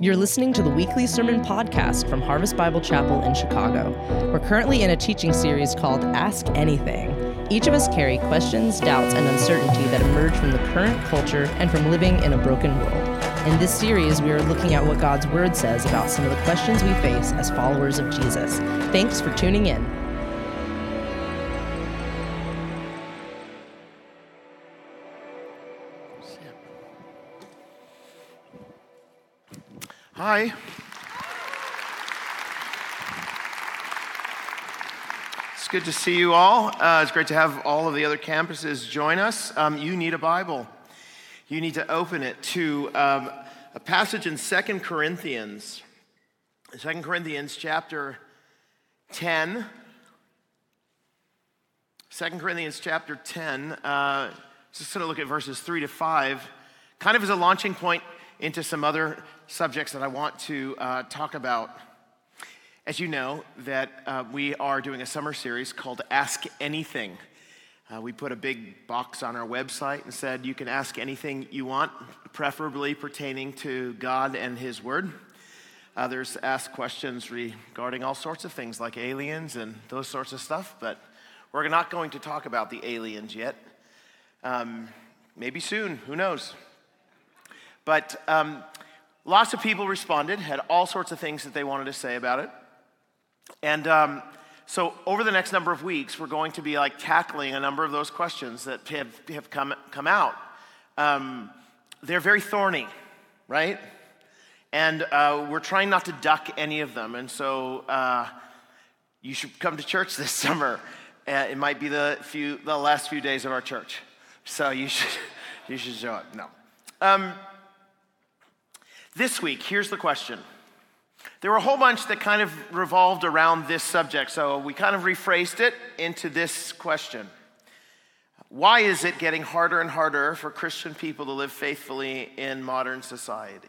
You're listening to the weekly sermon podcast from Harvest Bible Chapel in Chicago. We're currently in a teaching series called Ask Anything. Each of us carry questions, doubts, and uncertainty that emerge from the current culture and from living in a broken world. In this series, we are looking at what God's Word says about some of the questions we face as followers of Jesus. Thanks for tuning in. Hi. It's good to see you all. Uh, it's great to have all of the other campuses join us. Um, you need a Bible. You need to open it to um, a passage in Second Corinthians. Second Corinthians chapter 10. 2 Corinthians chapter 10. Uh, just going to look at verses 3 to 5, kind of as a launching point into some other subjects that I want to uh, talk about. As you know, that uh, we are doing a summer series called Ask Anything. Uh, we put a big box on our website and said you can ask anything you want, preferably pertaining to God and His Word. Others ask questions regarding all sorts of things like aliens and those sorts of stuff, but we're not going to talk about the aliens yet. Um, maybe soon, who knows? But um, lots of people responded, had all sorts of things that they wanted to say about it. And um, so over the next number of weeks, we're going to be like tackling a number of those questions that have, have come, come out. Um, they're very thorny, right? And uh, we're trying not to duck any of them. And so uh, you should come to church this summer. Uh, it might be the, few, the last few days of our church. So you should, you should show up. No. Um, this week, here's the question. There were a whole bunch that kind of revolved around this subject, so we kind of rephrased it into this question Why is it getting harder and harder for Christian people to live faithfully in modern society?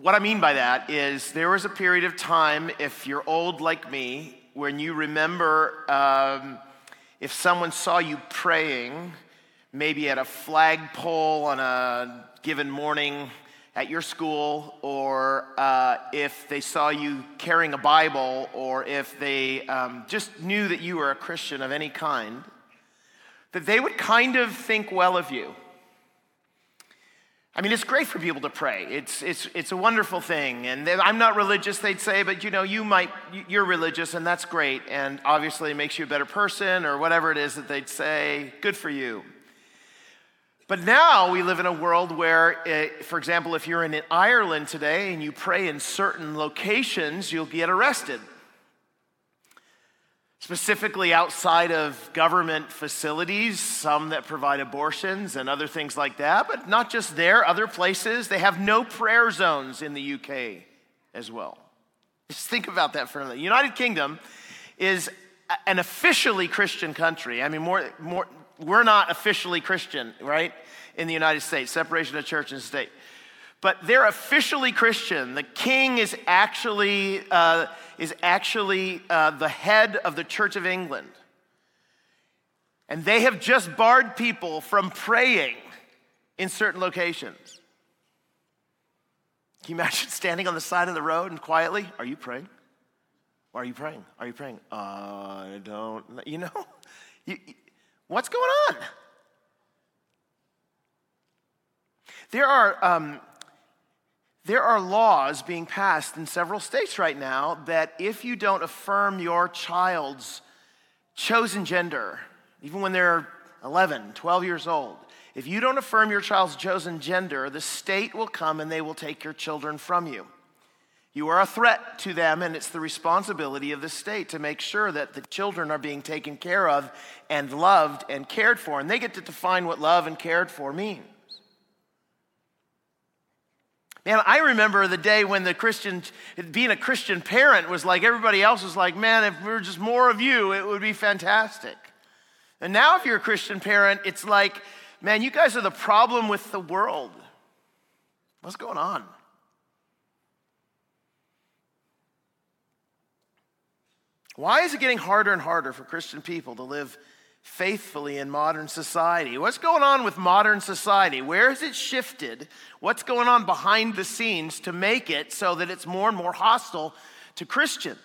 What I mean by that is there was a period of time, if you're old like me, when you remember um, if someone saw you praying, maybe at a flagpole on a given morning at your school, or uh, if they saw you carrying a Bible, or if they um, just knew that you were a Christian of any kind, that they would kind of think well of you. I mean, it's great for people to pray. It's, it's, it's a wonderful thing. And I'm not religious, they'd say, but you know, you might, you're religious, and that's great. And obviously, it makes you a better person, or whatever it is that they'd say. Good for you. But now we live in a world where, uh, for example, if you're in Ireland today and you pray in certain locations, you'll get arrested. Specifically outside of government facilities, some that provide abortions and other things like that, but not just there, other places. They have no prayer zones in the UK as well. Just think about that for a minute. The United Kingdom is an officially Christian country. I mean, more, more, we're not officially Christian, right? In the United States, separation of church and state. But they're officially Christian. The king is actually, uh, is actually uh, the head of the Church of England. And they have just barred people from praying in certain locations. Can you imagine standing on the side of the road and quietly, are you praying? Are you praying? Are you praying? Uh, I don't, you know? You, What's going on? There are, um, there are laws being passed in several states right now that if you don't affirm your child's chosen gender, even when they're 11, 12 years old, if you don't affirm your child's chosen gender, the state will come and they will take your children from you. You are a threat to them, and it's the responsibility of the state to make sure that the children are being taken care of and loved and cared for. And they get to define what love and cared for means. Man, I remember the day when the Christian, being a Christian parent was like everybody else was like, man, if we were just more of you, it would be fantastic. And now, if you're a Christian parent, it's like, man, you guys are the problem with the world. What's going on? Why is it getting harder and harder for Christian people to live faithfully in modern society. What's going on with modern society? Where has it shifted? What's going on behind the scenes to make it so that it's more and more hostile to Christians?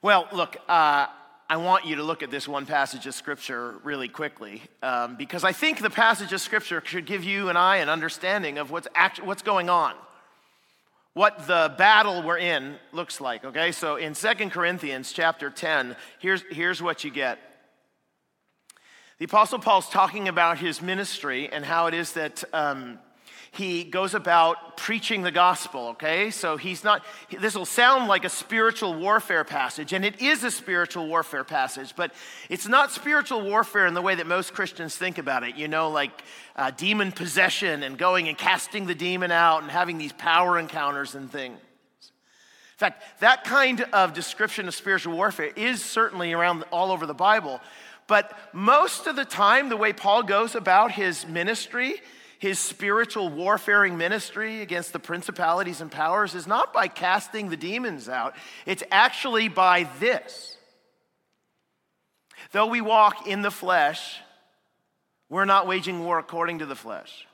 Well, look, uh, I want you to look at this one passage of Scripture really quickly um, because I think the passage of Scripture should give you and I an understanding of what's, act- what's going on what the battle we're in looks like okay? So in Second corinthians chapter 10 here's, here's what you get. The apostle paul's talking about his ministry and how it is that um, he goes about preaching the gospel, okay? So he's not, this will sound like a spiritual warfare passage, and it is a spiritual warfare passage, but it's not spiritual warfare in the way that most Christians think about it, you know, like uh, demon possession and going and casting the demon out and having these power encounters and things. In fact, that kind of description of spiritual warfare is certainly around all over the Bible. But most of the time, the way Paul goes about his ministry his spiritual warfaring ministry against the principalities and powers is not by casting the demons out, it's actually by this. Though we walk in the flesh, we're not waging war according to the flesh.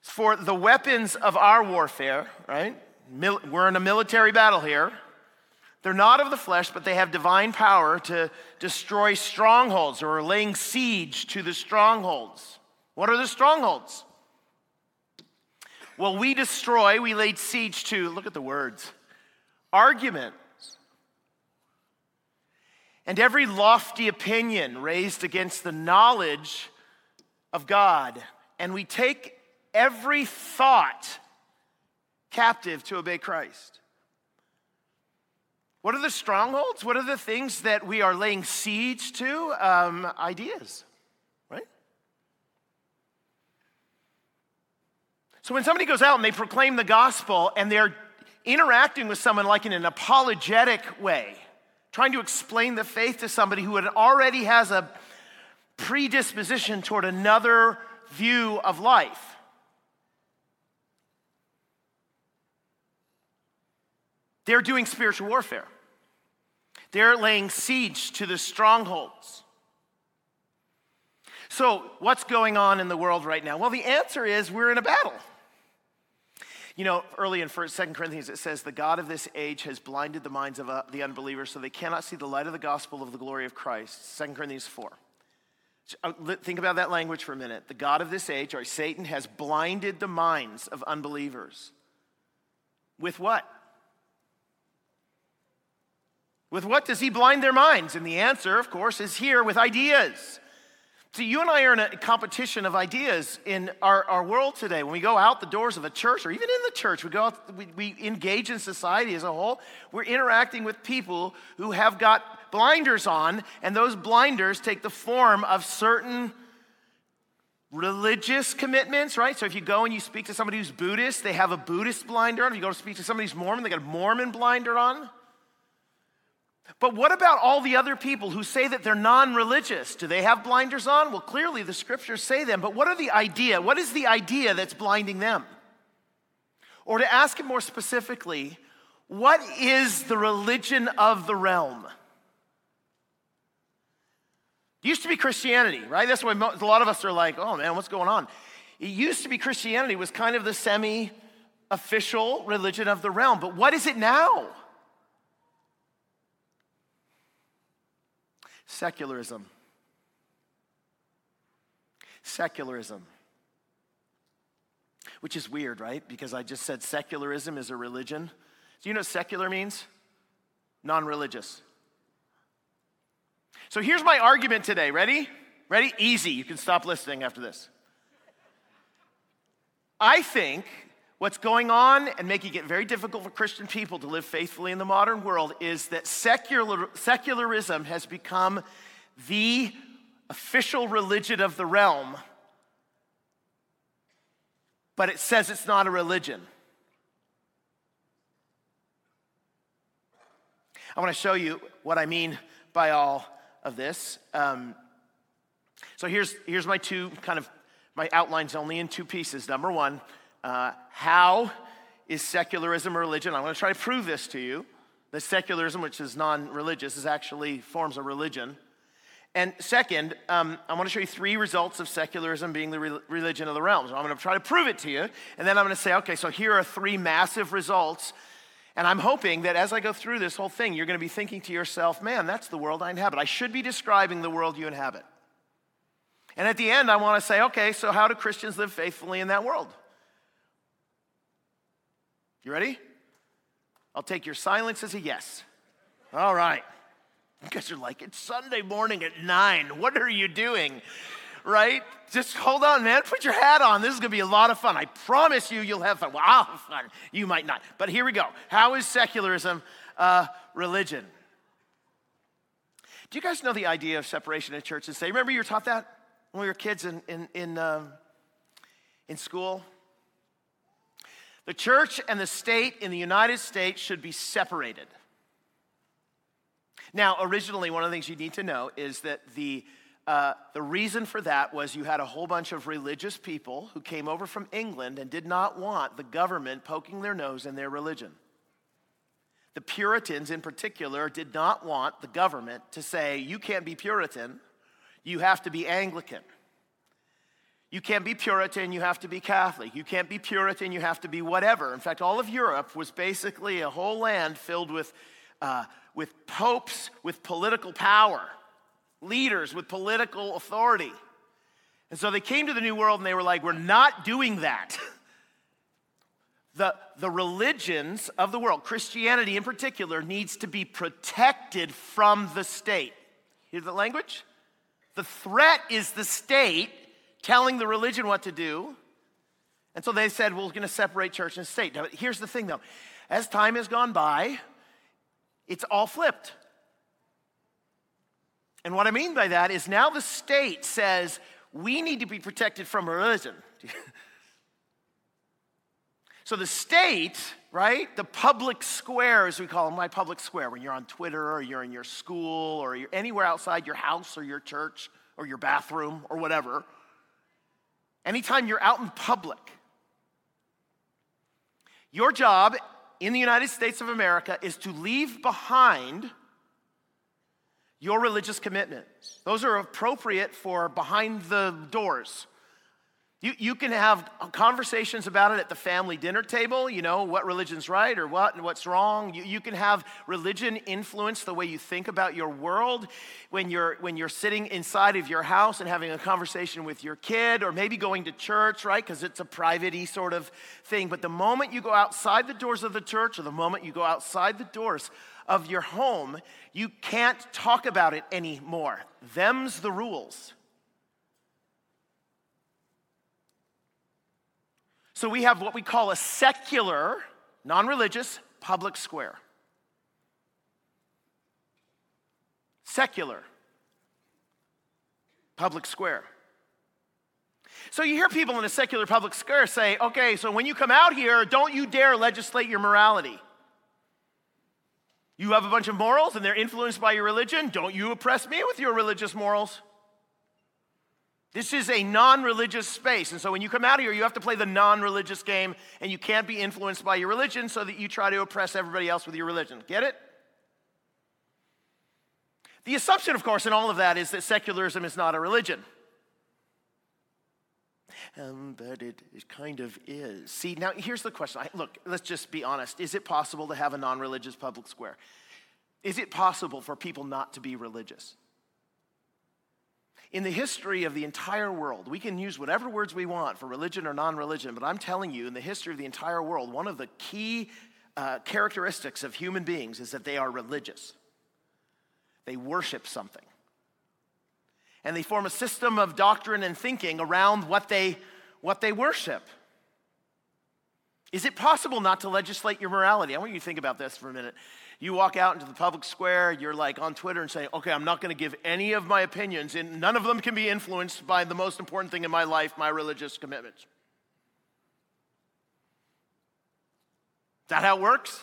For the weapons of our warfare, right? We're in a military battle here. They're not of the flesh, but they have divine power to destroy strongholds or laying siege to the strongholds. What are the strongholds? Well, we destroy, we laid siege to, look at the words, arguments. And every lofty opinion raised against the knowledge of God. And we take every thought captive to obey Christ. What are the strongholds? What are the things that we are laying siege to? Um, ideas. So when somebody goes out and they proclaim the gospel and they're interacting with someone like in an apologetic way, trying to explain the faith to somebody who already has a predisposition toward another view of life. They're doing spiritual warfare. They're laying siege to the strongholds. So, what's going on in the world right now? Well, the answer is we're in a battle. You know, early in 1st, 2 Corinthians, it says, The God of this age has blinded the minds of uh, the unbelievers so they cannot see the light of the gospel of the glory of Christ. 2 Corinthians 4. Uh, think about that language for a minute. The God of this age, or Satan, has blinded the minds of unbelievers. With what? With what does he blind their minds? And the answer, of course, is here with ideas. See, you and I are in a competition of ideas in our, our world today. When we go out the doors of a church or even in the church, we go out, we, we engage in society as a whole. We're interacting with people who have got blinders on, and those blinders take the form of certain religious commitments, right? So if you go and you speak to somebody who's Buddhist, they have a Buddhist blinder on. If you go to speak to somebody who's Mormon, they got a Mormon blinder on. But what about all the other people who say that they're non religious? Do they have blinders on? Well, clearly the scriptures say them, but what are the idea? What is the idea that's blinding them? Or to ask it more specifically, what is the religion of the realm? It used to be Christianity, right? That's why a lot of us are like, oh man, what's going on? It used to be Christianity was kind of the semi official religion of the realm, but what is it now? Secularism. Secularism. Which is weird, right? Because I just said secularism is a religion. Do you know what secular means? Non religious. So here's my argument today. Ready? Ready? Easy. You can stop listening after this. I think What's going on and making it very difficult for Christian people to live faithfully in the modern world is that secular, secularism has become the official religion of the realm, but it says it's not a religion. I want to show you what I mean by all of this. Um, so here's, here's my two kind of my outlines only in two pieces. Number one, uh, how is secularism a religion? I'm going to try to prove this to you. The secularism, which is non religious, is actually forms a religion. And second, um, I want to show you three results of secularism being the re- religion of the realms. I'm going to try to prove it to you, and then I'm going to say, okay, so here are three massive results. And I'm hoping that as I go through this whole thing, you're going to be thinking to yourself, man, that's the world I inhabit. I should be describing the world you inhabit. And at the end, I want to say, okay, so how do Christians live faithfully in that world? You ready? I'll take your silence as a yes. All right. You guys are like, it's Sunday morning at nine. What are you doing? Right? Just hold on, man. Put your hat on. This is going to be a lot of fun. I promise you, you'll have fun. Well, I'll have fun. You might not. But here we go. How is secularism uh, religion? Do you guys know the idea of separation in church and say, remember you were taught that when we were kids in, in, in, um, in school? The church and the state in the United States should be separated. Now, originally, one of the things you need to know is that the, uh, the reason for that was you had a whole bunch of religious people who came over from England and did not want the government poking their nose in their religion. The Puritans, in particular, did not want the government to say, you can't be Puritan, you have to be Anglican. You can't be Puritan, you have to be Catholic. You can't be Puritan, you have to be whatever. In fact, all of Europe was basically a whole land filled with uh, with popes with political power, leaders with political authority. And so they came to the New World and they were like, we're not doing that. the, the religions of the world, Christianity in particular, needs to be protected from the state. Hear the language? The threat is the state telling the religion what to do. And so they said, well, we're going to separate church and state. Now, here's the thing though as time has gone by, it's all flipped. And what I mean by that is now the state says we need to be protected from religion. so the state, right, the public square, as we call them, my public square, when you're on Twitter or you're in your school or you're anywhere outside your house or your church or your bathroom or whatever, anytime you're out in public, your job in the United States of America is to leave behind your religious commitments. Those are appropriate for behind the doors. You, you can have conversations about it at the family dinner table, you know, what religion's right or what and what's wrong. You, you can have religion influence the way you think about your world when you're, when you're sitting inside of your house and having a conversation with your kid or maybe going to church, right? Because it's a private sort of thing. But the moment you go outside the doors of the church or the moment you go outside the doors of your home, you can't talk about it anymore. Them's the rules. So we have what we call a secular, non religious, public square. Secular, public square. So you hear people in a secular public square say, okay, so when you come out here, don't you dare legislate your morality. You have a bunch of morals and they're influenced by your religion. Don't you oppress me with your religious morals. This is a non religious space. And so when you come out of here, you have to play the non religious game, and you can't be influenced by your religion so that you try to oppress everybody else with your religion. Get it? The assumption, of course, in all of that is that secularism is not a religion. Um, but it, it kind of is. See, now here's the question. I, look, let's just be honest. Is it possible to have a non religious public square? Is it possible for people not to be religious? In the history of the entire world, we can use whatever words we want for religion or non religion, but I'm telling you, in the history of the entire world, one of the key uh, characteristics of human beings is that they are religious. They worship something. And they form a system of doctrine and thinking around what they, what they worship. Is it possible not to legislate your morality? I want you to think about this for a minute. You walk out into the public square, you're like on Twitter and saying, okay, I'm not going to give any of my opinions, and none of them can be influenced by the most important thing in my life, my religious commitments. Is that how it works?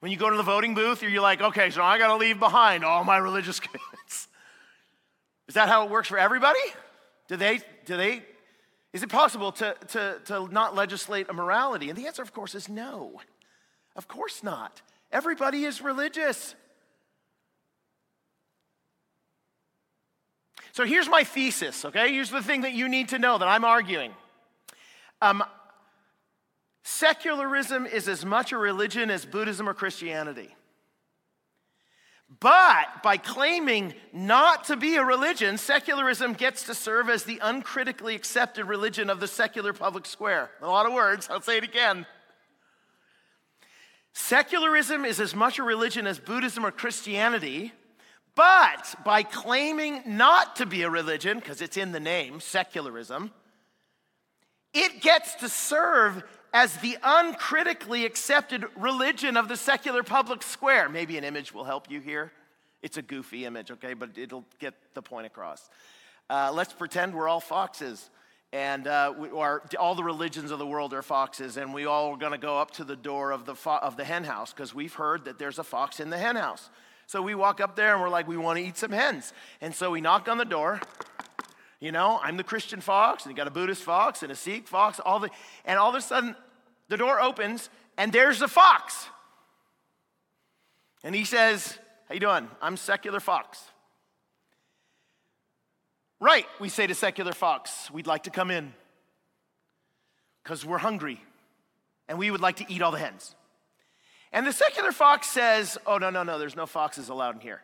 When you go to the voting booth, you're like, okay, so I got to leave behind all my religious commitments. Is that how it works for everybody? Do they, do they, is it possible to, to, to not legislate a morality? And the answer, of course, is no. Of course not. Everybody is religious. So here's my thesis, okay? Here's the thing that you need to know that I'm arguing. Um, secularism is as much a religion as Buddhism or Christianity. But by claiming not to be a religion, secularism gets to serve as the uncritically accepted religion of the secular public square. A lot of words, I'll say it again. Secularism is as much a religion as Buddhism or Christianity, but by claiming not to be a religion, because it's in the name, secularism, it gets to serve as the uncritically accepted religion of the secular public square. Maybe an image will help you here. It's a goofy image, okay, but it'll get the point across. Uh, let's pretend we're all foxes and uh, we are, all the religions of the world are foxes, and we all are going to go up to the door of the, fo- of the hen house because we've heard that there's a fox in the hen house. So we walk up there and we're like, we want to eat some hens. And so we knock on the door. You know, I'm the Christian fox, and you got a Buddhist fox and a Sikh fox, all the, and all of a sudden the door opens and there's the fox. And he says, How you doing? I'm secular fox. Right, we say to secular fox, we'd like to come in because we're hungry and we would like to eat all the hens. And the secular fox says, Oh, no, no, no, there's no foxes allowed in here.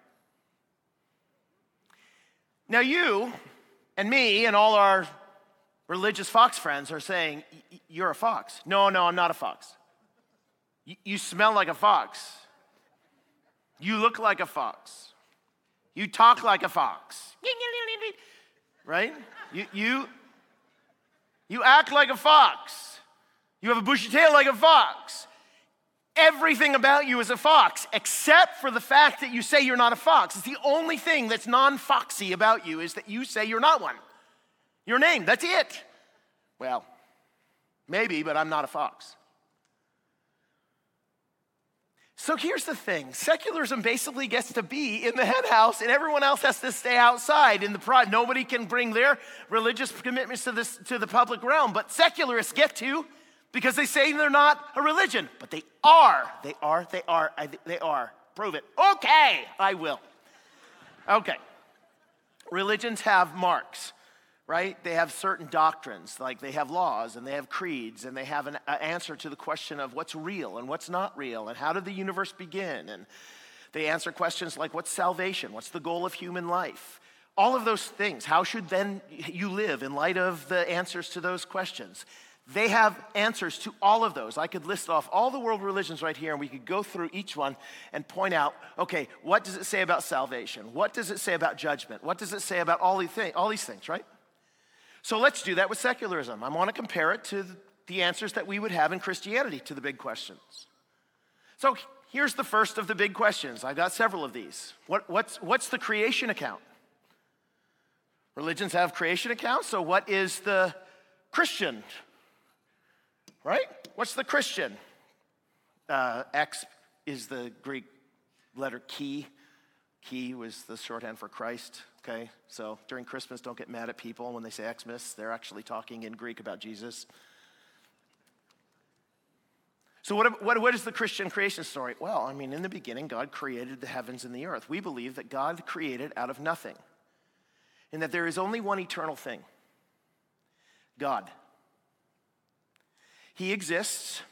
Now, you and me and all our religious fox friends are saying, You're a fox. No, no, I'm not a fox. You smell like a fox. You look like a fox. You talk like a fox right? You, you, you act like a fox. You have a bushy tail like a fox. Everything about you is a fox, except for the fact that you say you're not a fox. It's the only thing that's non foxy about you is that you say you're not one. Your name, that's it. Well, maybe, but I'm not a fox. So here's the thing secularism basically gets to be in the hen house, and everyone else has to stay outside in the pride. Nobody can bring their religious commitments to, this, to the public realm, but secularists get to because they say they're not a religion, but they are. They are, they are, they are. Prove it. Okay, I will. Okay. Religions have marks right? They have certain doctrines, like they have laws and they have creeds and they have an answer to the question of what's real and what's not real and how did the universe begin. And they answer questions like what's salvation? What's the goal of human life? All of those things. How should then you live in light of the answers to those questions? They have answers to all of those. I could list off all the world religions right here, and we could go through each one and point out okay, what does it say about salvation? What does it say about judgment? What does it say about all these things, all these things right? So let's do that with secularism. I want to compare it to the answers that we would have in Christianity to the big questions. So here's the first of the big questions. I've got several of these. What, what's, what's the creation account? Religions have creation accounts, so what is the Christian? Right? What's the Christian? Uh, X is the Greek letter key. Key was the shorthand for Christ okay? So during Christmas, don't get mad at people when they say Xmas. They're actually talking in Greek about Jesus. So, what, what, what is the Christian creation story? Well, I mean, in the beginning, God created the heavens and the earth. We believe that God created out of nothing, and that there is only one eternal thing God. He exists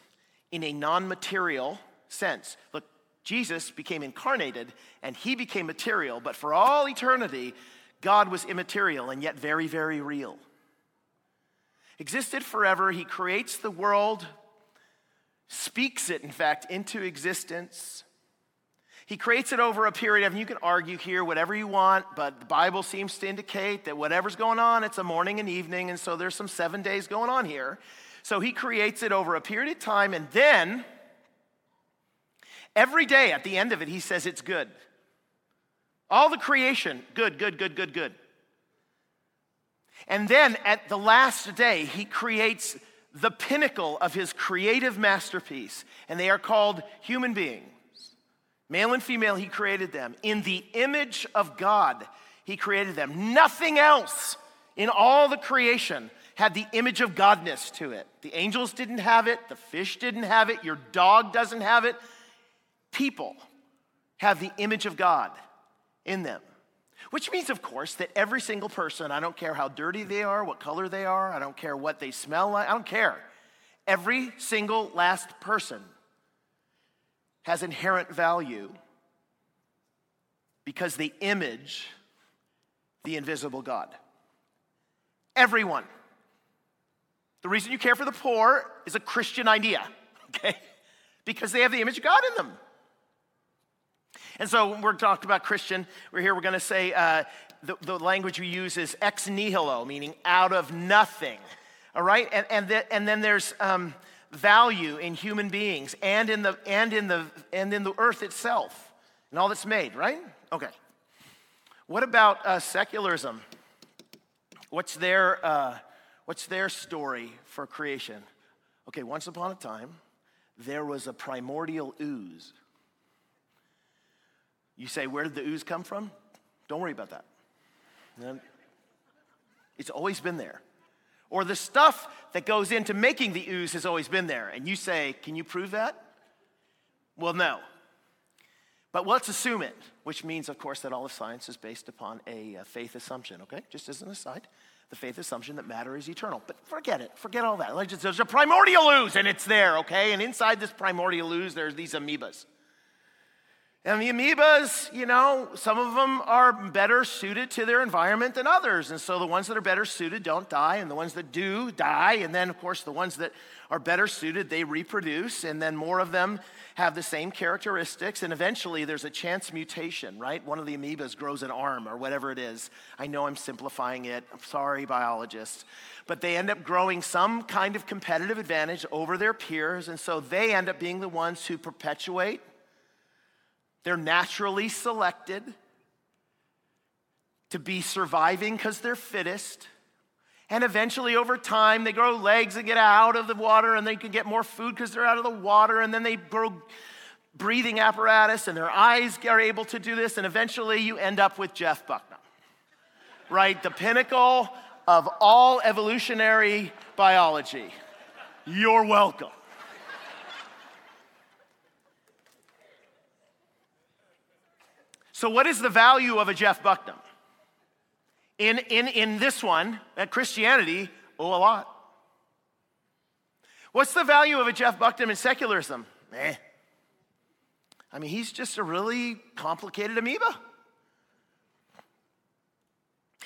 in a non material sense. Look, Jesus became incarnated and he became material, but for all eternity, God was immaterial and yet very, very real. Existed forever, he creates the world, speaks it, in fact, into existence. He creates it over a period of, you can argue here whatever you want, but the Bible seems to indicate that whatever's going on, it's a morning and evening, and so there's some seven days going on here. So he creates it over a period of time, and then Every day at the end of it, he says it's good. All the creation, good, good, good, good, good. And then at the last day, he creates the pinnacle of his creative masterpiece, and they are called human beings. Male and female, he created them. In the image of God, he created them. Nothing else in all the creation had the image of Godness to it. The angels didn't have it, the fish didn't have it, your dog doesn't have it, people have the image of God in them. Which means, of course, that every single person, I don't care how dirty they are, what color they are, I don't care what they smell like, I don't care. Every single last person has inherent value because they image the invisible God. Everyone. The reason you care for the poor is a Christian idea, okay? Because they have the image of God in them. And so when we're talking about Christian. We're here, we're going to say uh, the, the, language we use is ex nihilo, meaning out of nothing. All right? And, and, the, and then there's um, value in human beings and in, the, and, in the, and in the earth itself and all that's made, right? Okay. What about uh, secularism? What's their, uh, what's their story for creation? Okay, once upon a time, there was a primordial ooze you say, Where did the ooze come from? Don't worry about that. It's always been there. Or the stuff that goes into making the ooze has always been there. And you say, Can you prove that? Well, no. But let's assume it, which means, of course, that all of science is based upon a faith assumption, okay? Just as an aside, the faith assumption that matter is eternal. But forget it, forget all that. There's a primordial ooze and it's there, okay? And inside this primordial ooze, there's these amoebas. And the amoebas, you know, some of them are better suited to their environment than others. And so the ones that are better suited don't die, and the ones that do die. And then, of course, the ones that are better suited, they reproduce, and then more of them have the same characteristics. And eventually, there's a chance mutation, right? One of the amoebas grows an arm or whatever it is. I know I'm simplifying it. I'm sorry, biologists. But they end up growing some kind of competitive advantage over their peers. And so they end up being the ones who perpetuate they're naturally selected to be surviving because they're fittest. And eventually, over time, they grow legs and get out of the water, and they can get more food because they're out of the water, and then they grow breathing apparatus, and their eyes are able to do this, and eventually, you end up with Jeff Bucknam, right? The pinnacle of all evolutionary biology. You're welcome. So, what is the value of a Jeff Bucknam? In, in, in this one, at Christianity, oh, a lot. What's the value of a Jeff Bucknam in secularism? Eh. I mean, he's just a really complicated amoeba.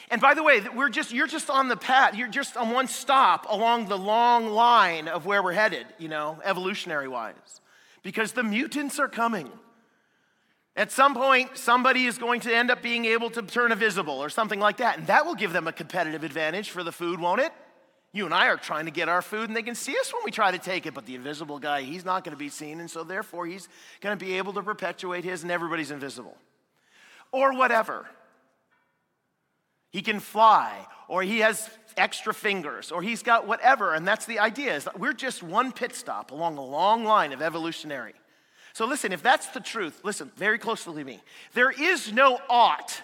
And by the way, we're just, you're just on the path, you're just on one stop along the long line of where we're headed, you know, evolutionary wise, because the mutants are coming. At some point, somebody is going to end up being able to turn invisible or something like that, and that will give them a competitive advantage for the food, won't it? You and I are trying to get our food, and they can see us when we try to take it, but the invisible guy, he's not going to be seen, and so therefore he's going to be able to perpetuate his, and everybody's invisible. Or whatever. He can fly, or he has extra fingers, or he's got whatever, and that's the idea. Is that we're just one pit stop along a long line of evolutionary. So listen, if that's the truth, listen very closely to me. There is no ought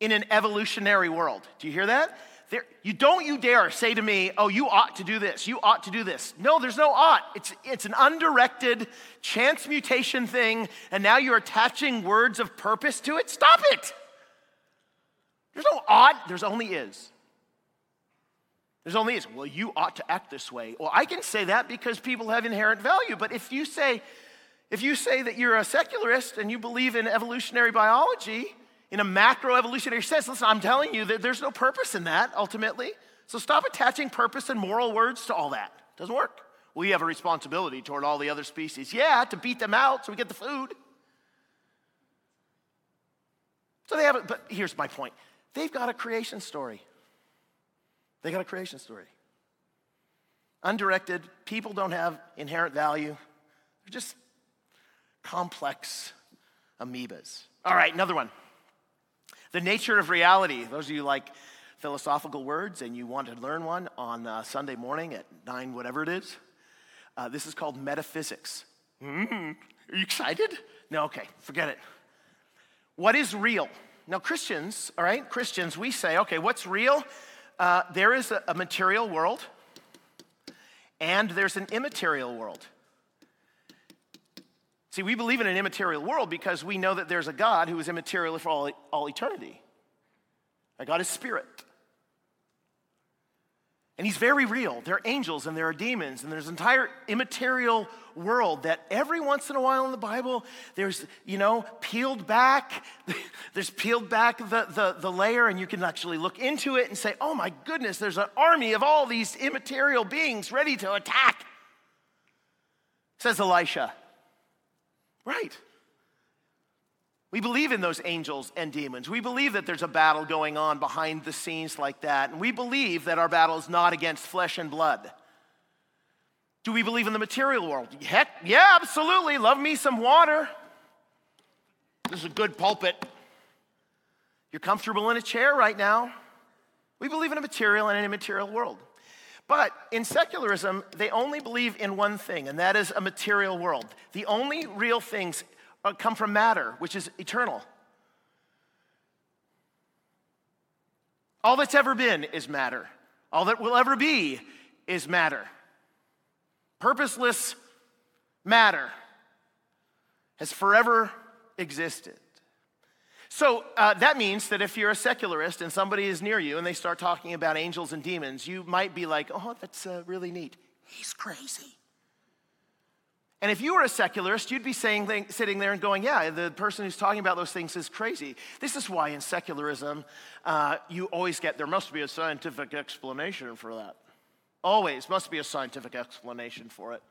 in an evolutionary world. Do you hear that? There, you don't you dare say to me, oh, you ought to do this, you ought to do this. No, there's no ought. It's, it's an undirected chance mutation thing, and now you're attaching words of purpose to it. Stop it. There's no ought, there's only is. There's only is. Well, you ought to act this way. Well, I can say that because people have inherent value, but if you say, if you say that you're a secularist and you believe in evolutionary biology in a macroevolutionary sense, listen, I'm telling you that there's no purpose in that ultimately. So stop attaching purpose and moral words to all that. It doesn't work. We have a responsibility toward all the other species. Yeah, to beat them out so we get the food. So they have it, but here's my point. They've got a creation story. They got a creation story. Undirected, people don't have inherent value. They're just complex amoebas. All right, another one. The nature of reality. Those of you like philosophical words and you want to learn one on uh, Sunday morning at nine, whatever it is, uh, this is called metaphysics. Mm-hmm. Are you excited? No, okay, forget it. What is real? Now, Christians, all right, Christians, we say, okay, what's real? Uh, there is a, a material world and there's an immaterial world. See, we believe in an immaterial world because we know that there's a God who is immaterial for all, all eternity. That God is spirit. And he's very real. There are angels and there are demons, and there's an entire immaterial world that every once in a while in the Bible, there's, you know, peeled back, there's peeled back the, the, the layer, and you can actually look into it and say, oh my goodness, there's an army of all these immaterial beings ready to attack, says Elisha. Right. We believe in those angels and demons. We believe that there's a battle going on behind the scenes like that. And we believe that our battle is not against flesh and blood. Do we believe in the material world? Heck, yeah, absolutely. Love me some water. This is a good pulpit. You're comfortable in a chair right now. We believe in a material and an immaterial world. But in secularism, they only believe in one thing, and that is a material world. The only real things uh, come from matter, which is eternal. All that's ever been is matter. All that will ever be is matter. Purposeless matter has forever existed. So uh, that means that if you're a secularist and somebody is near you and they start talking about angels and demons, you might be like, oh, that's uh, really neat. He's crazy. And if you were a secularist, you'd be saying, sitting there and going, yeah, the person who's talking about those things is crazy. This is why in secularism, uh, you always get, there must be a scientific explanation for that. Always must be a scientific explanation for it.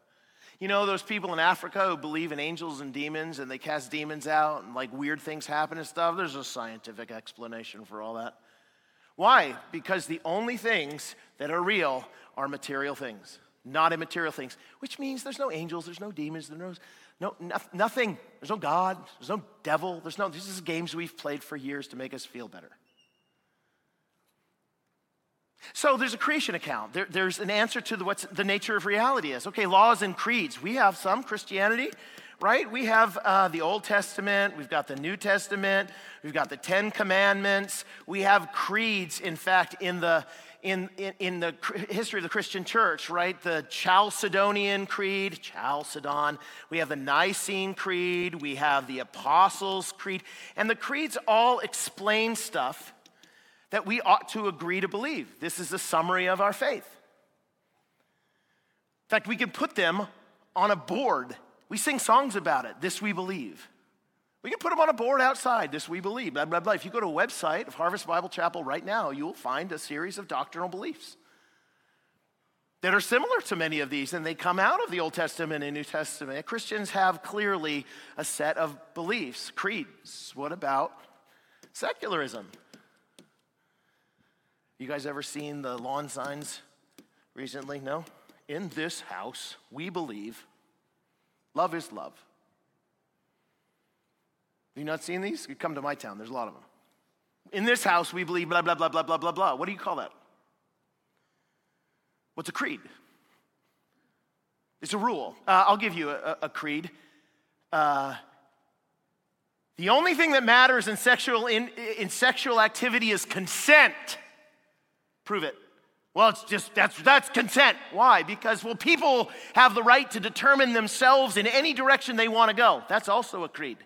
You know, those people in Africa who believe in angels and demons and they cast demons out and like weird things happen and stuff, there's a scientific explanation for all that. Why? Because the only things that are real are material things not immaterial things, which means there's no angels, there's no demons, there's no, no, nothing. There's no God, there's no devil, there's no, this is games we've played for years to make us feel better. So there's a creation account. There, there's an answer to the, what's the nature of reality is. Okay, laws and creeds. We have some Christianity, right? We have uh, the Old Testament, we've got the New Testament, we've got the Ten Commandments, we have creeds, in fact, in the in, in, in, the history of the Christian church, right? The Chalcedonian Creed, Chalcedon. We have the Nicene Creed. We have the Apostles' Creed. And the creeds all explain stuff that we ought to agree to believe. This is a summary of our faith. In fact, we can put them on a board. We sing songs about it. This we believe. We can put them on a board outside, this we believe, blah, blah, blah. If you go to a website of Harvest Bible Chapel right now, you will find a series of doctrinal beliefs that are similar to many of these, and they come out of the Old Testament and New Testament. Christians have clearly a set of beliefs, creeds. What about secularism? You guys ever seen the lawn signs recently? No? In this house, we believe love is love. Have you not seen these? You come to my town, there's a lot of them. In this house, we believe blah, blah, blah, blah, blah, blah, blah. What do you call that? What's a creed? It's a rule. Uh, I'll give you a, a creed. Uh, the only thing that matters in sexual, in, in sexual activity is consent. Prove it. Well, it's just that's that's consent. Why? Because well, people have the right to determine themselves in any direction they want to go. That's also a creed.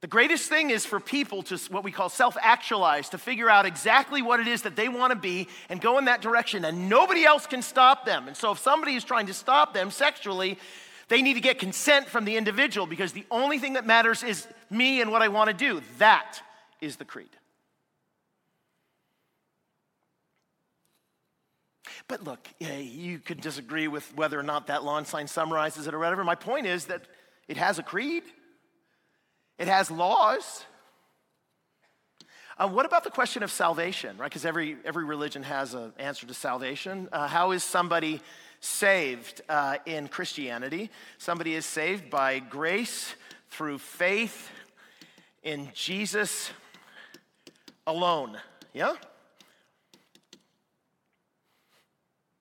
The greatest thing is for people to what we call self actualize, to figure out exactly what it is that they want to be and go in that direction, and nobody else can stop them. And so, if somebody is trying to stop them sexually, they need to get consent from the individual because the only thing that matters is me and what I want to do. That is the creed. But look, you could disagree with whether or not that lawn sign summarizes it or whatever. My point is that it has a creed. It has laws. Uh, what about the question of salvation, right? Because every, every religion has an answer to salvation. Uh, how is somebody saved uh, in Christianity? Somebody is saved by grace through faith in Jesus alone. Yeah?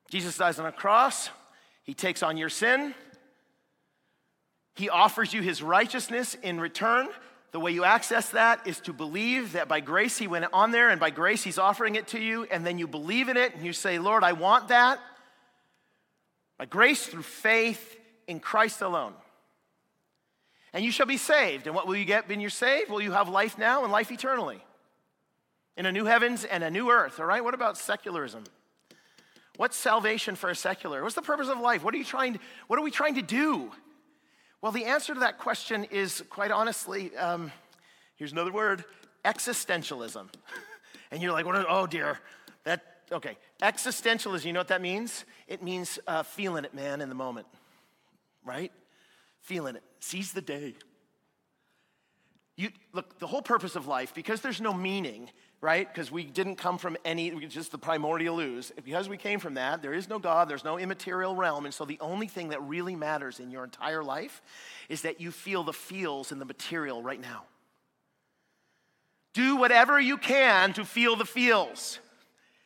Jesus dies on a cross, he takes on your sin, he offers you his righteousness in return. The way you access that is to believe that by grace he went on there and by grace he's offering it to you, and then you believe in it and you say, Lord, I want that. By grace through faith in Christ alone. and you shall be saved. And what will you get when you're saved? Well, you have life now and life eternally in a new heavens and a new earth, all right? What about secularism? What's salvation for a secular? What's the purpose of life? What are you trying what are we trying to do? Well, the answer to that question is quite honestly, um, here's another word, existentialism. and you're like, what, oh dear, that, okay. Existentialism, you know what that means? It means uh, feeling it, man, in the moment, right? Feeling it. Seize the day. You, look, the whole purpose of life, because there's no meaning, right? Because we didn't come from any, just the primordial ooze. Because we came from that, there is no God, there's no immaterial realm. And so the only thing that really matters in your entire life is that you feel the feels in the material right now. Do whatever you can to feel the feels.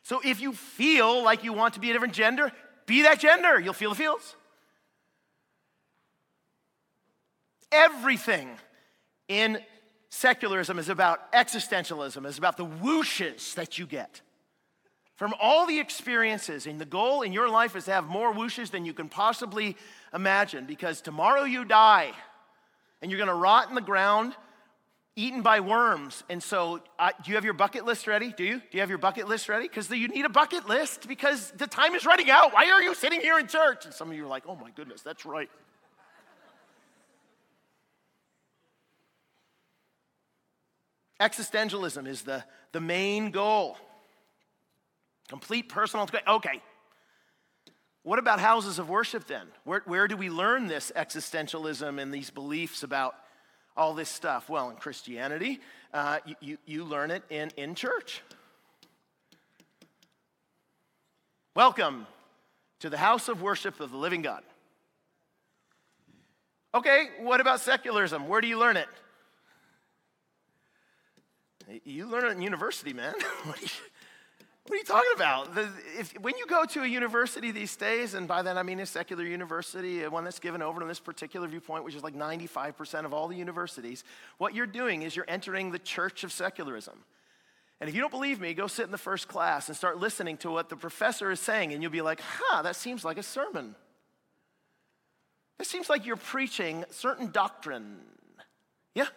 So if you feel like you want to be a different gender, be that gender. You'll feel the feels. Everything in secularism is about existentialism, is about the whooshes that you get from all the experiences. And the goal in your life is to have more whooshes than you can possibly imagine because tomorrow you die and you're going to rot in the ground eaten by worms. And so, uh, do you have your bucket list ready? Do you? Do you have your bucket list ready? Because you need a bucket list because the time is running out. Why are you sitting here in church? And some of you are like, oh my goodness, that's right. Existentialism is the, the main goal. Complete personal. Okay. What about houses of worship then? Where, where do we learn this existentialism and these beliefs about all this stuff? Well, in Christianity, uh, you, you, you learn it in, in church. Welcome to the house of worship of the living God. Okay, what about secularism? Where do you learn it? You learn it in university, man. what, are you, what, are you, talking about? The, if, when you go to a university these days, and by that I mean a secular university, uh, one that's given over to this particular viewpoint, which is like 95% of all the universities, what you're doing is you're entering the church of secularism. And if you don't believe me, go sit in the first class and start listening to what the professor is saying, and you'll be like, huh, that seems like a sermon. It seems like you're preaching certain doctrine. Yeah?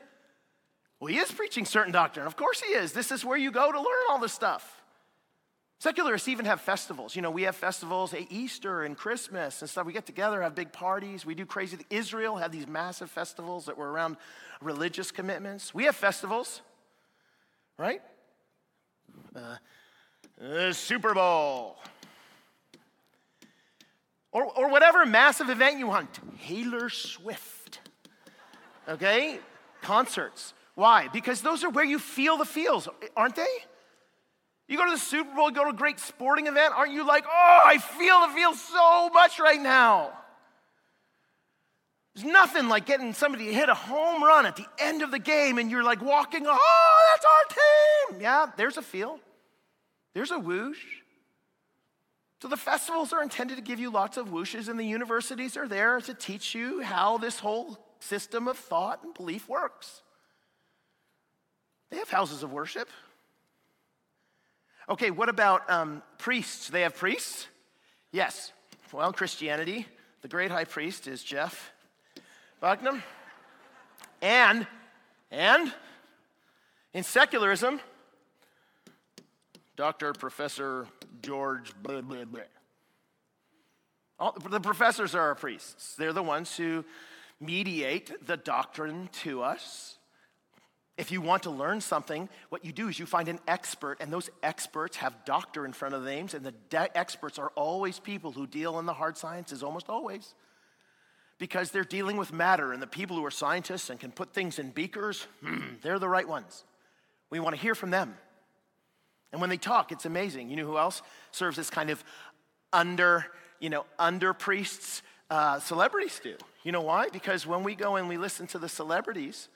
Well, he is preaching certain doctrine. Of course he is. This is where you go to learn all this stuff. Secularists even have festivals. You know, we have festivals, at Easter and Christmas and stuff. We get together, have big parties. We do crazy. Israel had these massive festivals that were around religious commitments. We have festivals, right? Uh, Super Bowl. Or, or whatever massive event you want. Taylor Swift. Okay? Concerts. Why? Because those are where you feel the feels, aren't they? You go to the Super Bowl, go to a great sporting event, aren't you like, oh, I feel the feels so much right now? There's nothing like getting somebody to hit a home run at the end of the game and you're like walking, oh, that's our team. Yeah, there's a feel. There's a whoosh. So the festivals are intended to give you lots of whooshes, and the universities are there to teach you how this whole system of thought and belief works. They have houses of worship. Okay, what about um, priests? They have priests? Yes. Well, Christianity, the great high priest is Jeff Bucknam. And, and in secularism, Dr. Professor George blah, blah, blah. All, the professors are our priests. They're the ones who mediate the doctrine to us. If you want to learn something, what you do is you find an expert, and those experts have doctor in front of the names, and the de- experts are always people who deal in the hard sciences, almost always. Because they're dealing with matter, and the people who are scientists and can put things in beakers, hmm, they're the right ones. We want to hear from them. And when they talk, it's amazing. You know who else serves as kind of under, you know, under priests? Uh, celebrities do. You know why? Because when we go and we listen to the celebrities,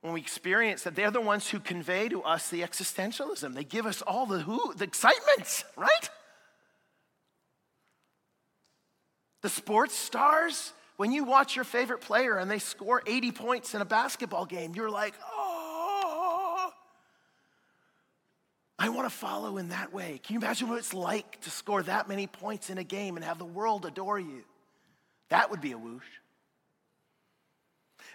when we experience that they're the ones who convey to us the existentialism. They give us all the who, the excitement, right? The sports stars, when you watch your favorite player and they score 80 points in a basketball game, you're like, oh, I want to follow in that way. Can you imagine what it's like to score that many points in a game and have the world adore you? That would be a whoosh.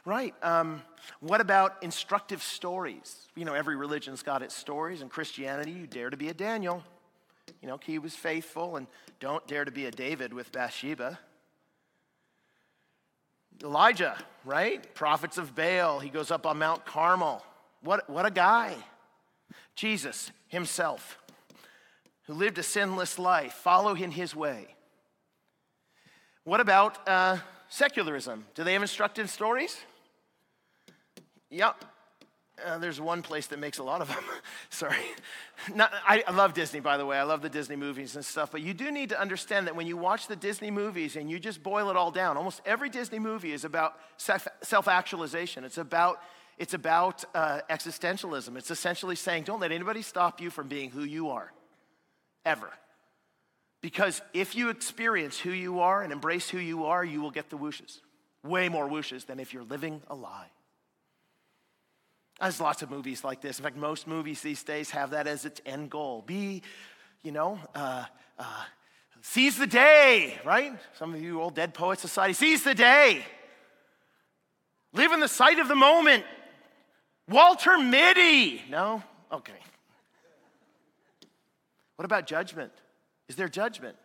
Right. Um, what about instructive stories? You know, every religion's got its stories. In Christianity, you dare to be a Daniel. You know, he was faithful, and don't dare to be a David with Bathsheba. Elijah, right? Prophets of Baal. He goes up on Mount Carmel. What, what a guy. Jesus himself, who lived a sinless life, follow in his way. What about uh, secularism? Do they have instructive stories? Yep. Uh, there's one place that makes a lot of them. Sorry. Not, I, I, love Disney, by the way. I love the Disney movies and stuff. But you do need to understand that when you watch the Disney movies and you just boil it all down, almost every Disney movie is about self actualization. It's about, it's about uh, existentialism. It's essentially saying, don't let anybody stop you from being who you are, ever. Because if you experience who you are and embrace who you are, you will get the whooshes. Way more whooshes than if you're living a lie. There's lots of movies like this. In fact, most movies these days have that as its end goal. Be, you know, uh, uh, seize the day, right? Some of you old Dead Poet Society, seize the day. Live in the sight of the moment. Walter Mitty. No? Okay. What about judgment? Is there judgment?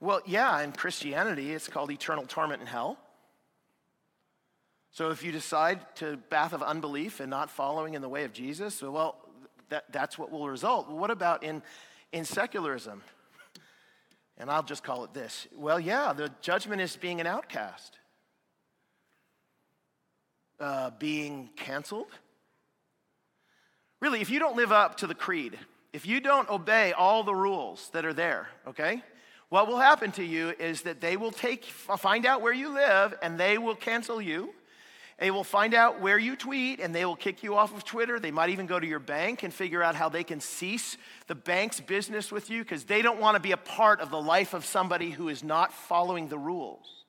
Well, yeah, in Christianity, it's called eternal torment in hell. So if you decide to bath of unbelief and not following in the way of Jesus, well, that, that's what will result. what about in, in secularism? And I'll just call it this. Well, yeah, the judgment is being an outcast, uh, being canceled. Really, if you don't live up to the creed, if you don't obey all the rules that are there, okay, what will happen to you is that they will take, find out where you live and they will cancel you they will find out where you tweet and they will kick you off of Twitter. They might even go to your bank and figure out how they can cease the bank's business with you because they don't want to be a part of the life of somebody who is not following the rules.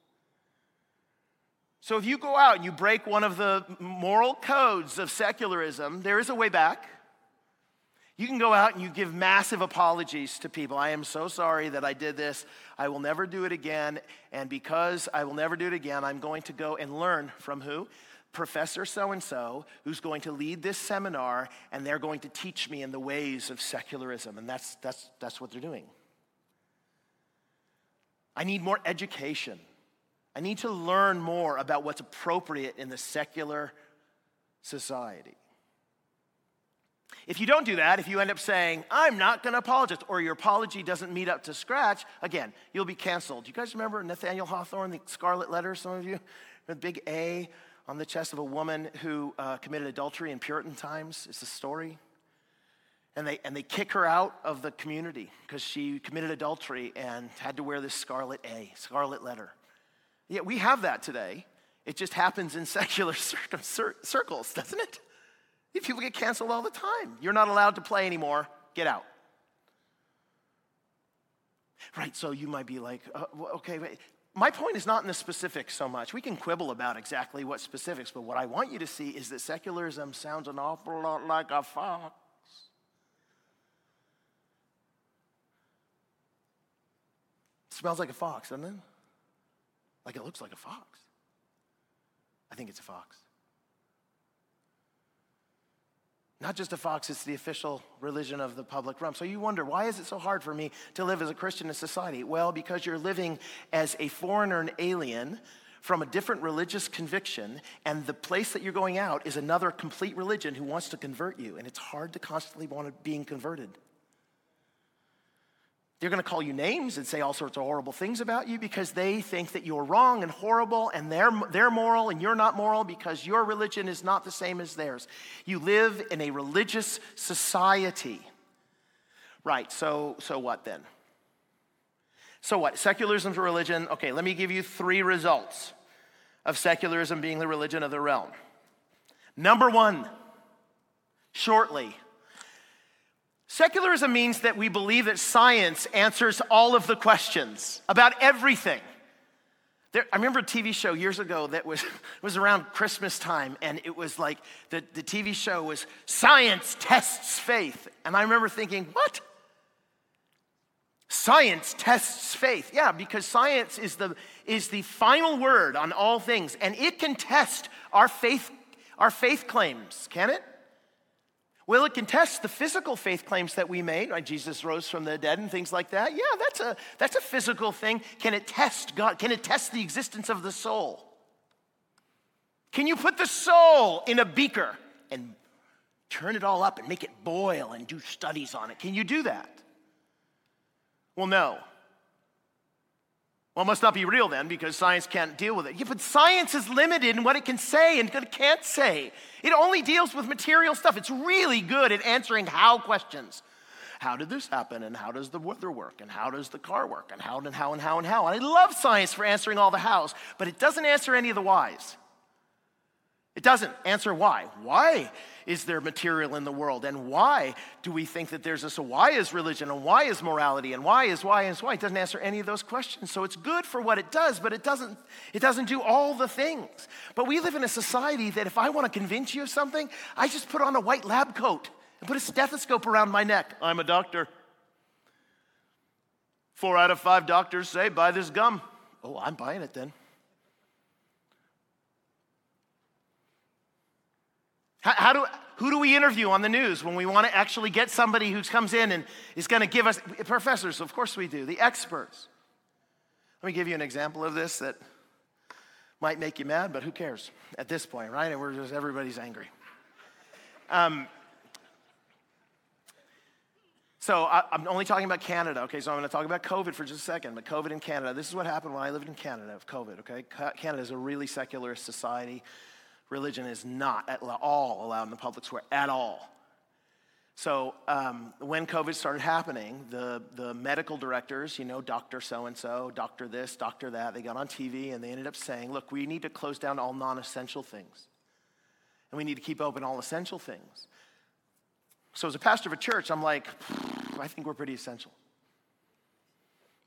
So if you go out and you break one of the moral codes of secularism, there is a way back. You can go out and you give massive apologies to people. I am so sorry that I did this. I will never do it again. And because I will never do it again, I'm going to go and learn from who? Professor so and so, who's going to lead this seminar, and they're going to teach me in the ways of secularism. And that's, that's, that's what they're doing. I need more education. I need to learn more about what's appropriate in the secular society. If you don't do that, if you end up saying, I'm not going to apologize, or your apology doesn't meet up to scratch, again, you'll be canceled. You guys remember Nathaniel Hawthorne, the Scarlet Letter, some of you? The big A on the chest of a woman who uh, committed adultery in Puritan times. It's a story. And they, and they kick her out of the community because she committed adultery and had to wear this scarlet A, scarlet letter. Yeah, we have that today. It just happens in secular circles, doesn't it? People get canceled all the time. You're not allowed to play anymore. Get out. Right, so you might be like, uh, okay, wait. my point is not in the specifics so much. We can quibble about exactly what specifics, but what I want you to see is that secularism sounds an awful lot like a fox. It smells like a fox, doesn't it? Like it looks like a fox. I think it's a fox. Not just a fox, it's the official religion of the public realm. So you wonder, why is it so hard for me to live as a Christian in society? Well, because you're living as a foreigner and alien from a different religious conviction, and the place that you're going out is another complete religion who wants to convert you, and it's hard to constantly want to being converted. They're going to call you names and say all sorts of horrible things about you because they think that you're wrong and horrible and they're, they're moral and you're not moral because your religion is not the same as theirs. You live in a religious society. Right, so, so what then? So what? Secularism's a religion. Okay, let me give you three results of secularism being the religion of the realm. Number one, shortly, Secularism means that we believe that science answers all of the questions about everything. There, I remember a TV show years ago that was, was around Christmas time, and it was like the, the TV show was Science Tests Faith. And I remember thinking, what? Science tests faith. Yeah, because science is the, is the final word on all things, and it can test our faith, our faith claims, can it? Well, it can test the physical faith claims that we made, right? Jesus rose from the dead and things like that. Yeah, that's a, that's a physical thing. Can it test God? Can it test the existence of the soul? Can you put the soul in a beaker and turn it all up and make it boil and do studies on it? Can you do that? Well, no. Well, it must not be real then because science can't deal with it. Yeah, but science is limited in what it can say and what it can't say. It only deals with material stuff. It's really good at answering how questions. How did this happen? And how does the weather work? And how does the car work? And how and how and how and how. And I love science for answering all the hows, but it doesn't answer any of the whys. It doesn't answer why. Why is there material in the world? And why do we think that there's this? Why is religion? And why is morality? And why is why is why? It doesn't answer any of those questions. So it's good for what it does, but it doesn't, it doesn't do all the things. But we live in a society that if I want to convince you of something, I just put on a white lab coat and put a stethoscope around my neck. I'm a doctor. Four out of five doctors say buy this gum. Oh, I'm buying it then. How, how do, who do we interview on the news when we want to actually get somebody who comes in and is going to give us professors? Of course we do, the experts. Let me give you an example of this that might make you mad, but who cares at this point, right? And we're just everybody's angry. Um, so I, am only talking about Canada, okay? So I'm going to talk about COVID for just a second. But COVID in Canada, this is what happened when I lived in Canada of COVID, okay? Canada is a really secularist society religion is not at all allowed in the public square at all. So um, when COVID started happening, the, the medical directors, you know, doctor so and so, doctor this, doctor that, they got on TV and they ended up saying, look, we need to close down all non essential things. And we need to keep open all essential things. So as a pastor of a church, I'm like, I think we're pretty essential.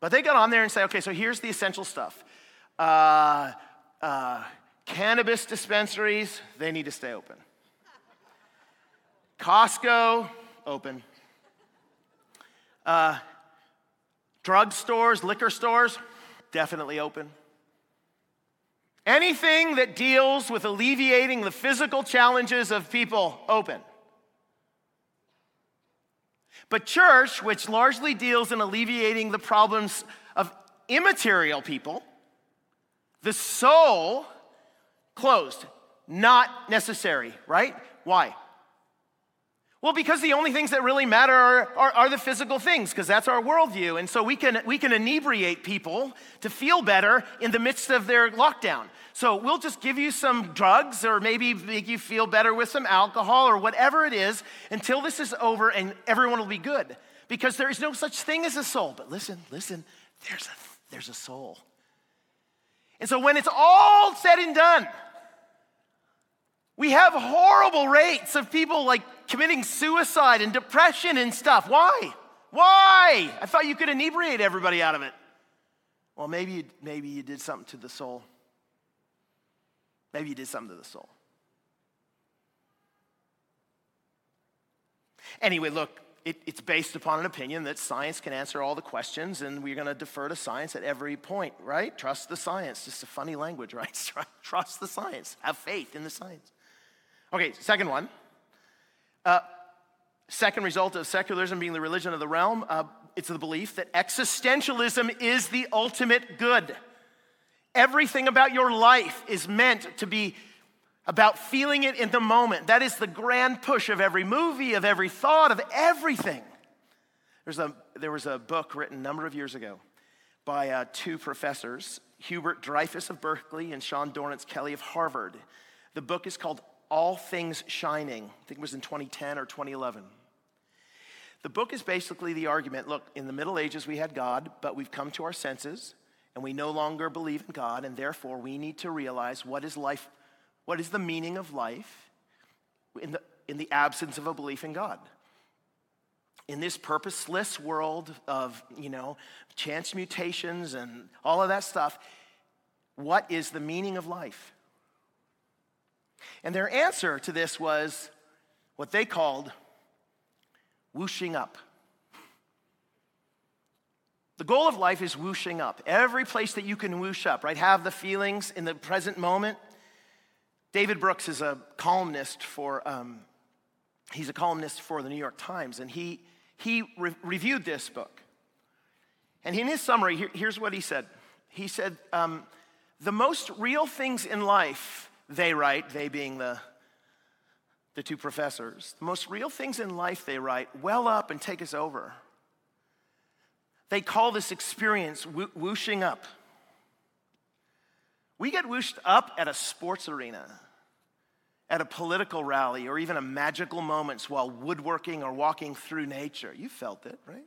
But they got on there and say, okay, so here's the essential stuff. Uh, uh, Cannabis dispensaries, they need to stay open. Costco, open. Uh, drug stores, liquor stores, definitely open. Anything that deals with alleviating the physical challenges of people, open. But church, which largely deals in alleviating the problems of immaterial people, the soul, closed. Not necessary, right? Why? Well, because the only things that really matter are, are, are the physical things, because that's our worldview. And so we can, we can inebriate people to feel better in the midst of their lockdown. So we'll just give you some drugs or maybe make you feel better with some alcohol or whatever it is until this is over and everyone will be good. Because there is no such thing as a soul. But listen, listen, there's a, there's a soul. And so when it's all said and done, we have horrible rates of people like committing suicide and depression and stuff. Why? Why? I thought you could inebriate everybody out of it. Well, maybe you, maybe you did something to the soul. Maybe you did something to the soul. Anyway, look, it, it's based upon an opinion that science can answer all the questions, and we're going to defer to science at every point, right? Trust the science. Just a funny language, right? Trust the science. Have faith in the science. Okay, second one. Uh, second result of secularism being the religion of the realm, uh, it's the belief that existentialism is the ultimate good. Everything about your life is meant to be about feeling it in the moment. That is the grand push of every movie, of every thought, of everything. There's a, there was a book written a number of years ago by uh, two professors, Hubert Dreyfus of Berkeley and Sean Dorrance Kelly of Harvard. The book is called all Things Shining. I think it was in 2010 or 2011. The book is basically the argument look, in the Middle Ages we had God, but we've come to our senses and we no longer believe in God, and therefore we need to realize what is life, what is the meaning of life in the, in the absence of a belief in God. In this purposeless world of, you know, chance mutations and all of that stuff, what is the meaning of life? And their answer to this was what they called whooshing up. The goal of life is whooshing up. Every place that you can whoosh up, right? Have the feelings in the present moment. David Brooks is a columnist for, um, he's a columnist for the New York Times, and he, he re- reviewed this book. And in his summary, here, here's what he said. He said, um, The most real things in life, they write, they being the, the two professors, the most real things in life, they write, well up and take us over. They call this experience whooshing up. We get whooshed up at a sports arena, at a political rally, or even a magical moments while woodworking or walking through nature. You felt it, right?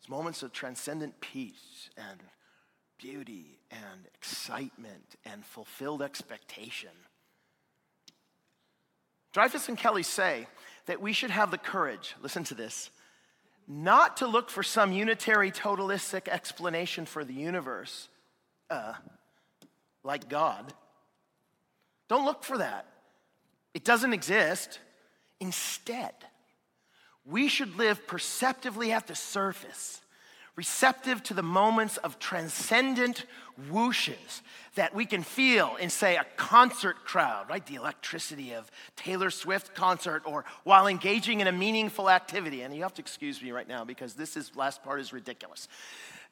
It's moments of transcendent peace and beauty and excitement and fulfilled expectation. Dreyfus and Kelly say that we should have the courage, listen to this, not to look for some unitary, totalistic explanation for the universe, uh, like God. Don't look for that. It doesn't exist. Instead, we should live perceptively at the surface, receptive to the moments of transcendent whooshes that we can feel in, say, a concert crowd, right? The electricity of Taylor Swift concert or while engaging in a meaningful activity. And you have to excuse me right now because this is, last part is ridiculous.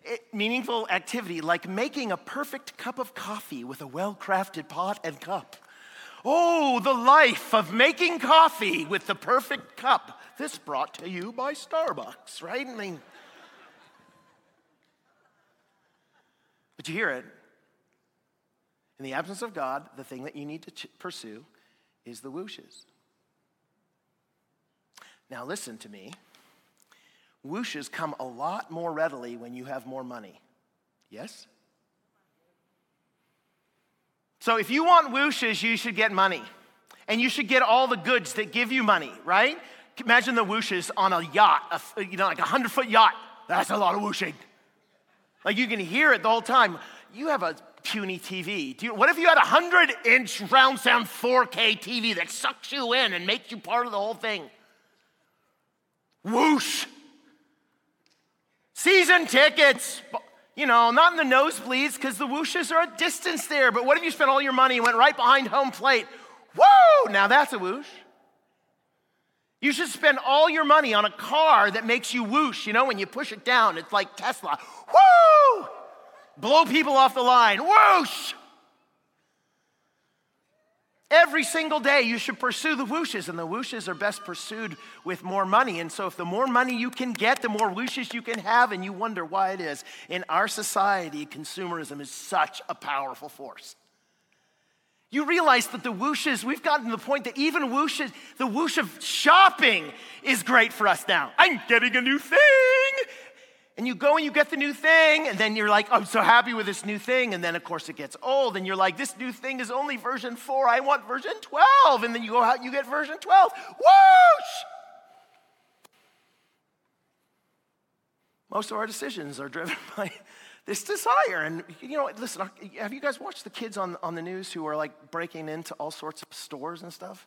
It, meaningful activity like making a perfect cup of coffee with a well crafted pot and cup. Oh, the life of making coffee with the perfect cup. This brought to you by Starbucks, right? I mean, but you hear it. In the absence of God, the thing that you need to ch- pursue is the whooshes. Now, listen to me. Whooshes come a lot more readily when you have more money. Yes? So if you want whooshes, you should get money. And you should get all the goods that give you money, right? Imagine the whooshes on a yacht, a, you know, like a 100 foot yacht. That's a lot of whooshing. Like you can hear it the whole time. You have a puny TV. You, what if you had a 100 inch round sound 4K TV that sucks you in and makes you part of the whole thing? Whoosh. Season tickets, you know, not in the nosebleeds because the whooshes are a distance there. But what if you spent all your money and went right behind home plate? Woo! Now that's a whoosh. You should spend all your money on a car that makes you whoosh. You know, when you push it down, it's like Tesla. Woo! Blow people off the line. Whoosh! Every single day, you should pursue the whooshes, and the whooshes are best pursued with more money. And so, if the more money you can get, the more whooshes you can have, and you wonder why it is. In our society, consumerism is such a powerful force. You realize that the whooshes, we've gotten to the point that even whooshes, the whoosh of shopping is great for us now. I'm getting a new thing. And you go and you get the new thing, and then you're like, I'm so happy with this new thing. And then, of course, it gets old, and you're like, this new thing is only version four. I want version 12. And then you go out, and you get version 12. Whoosh! Most of our decisions are driven by this desire. And, you know, listen, have you guys watched the kids on, on the news who are like breaking into all sorts of stores and stuff?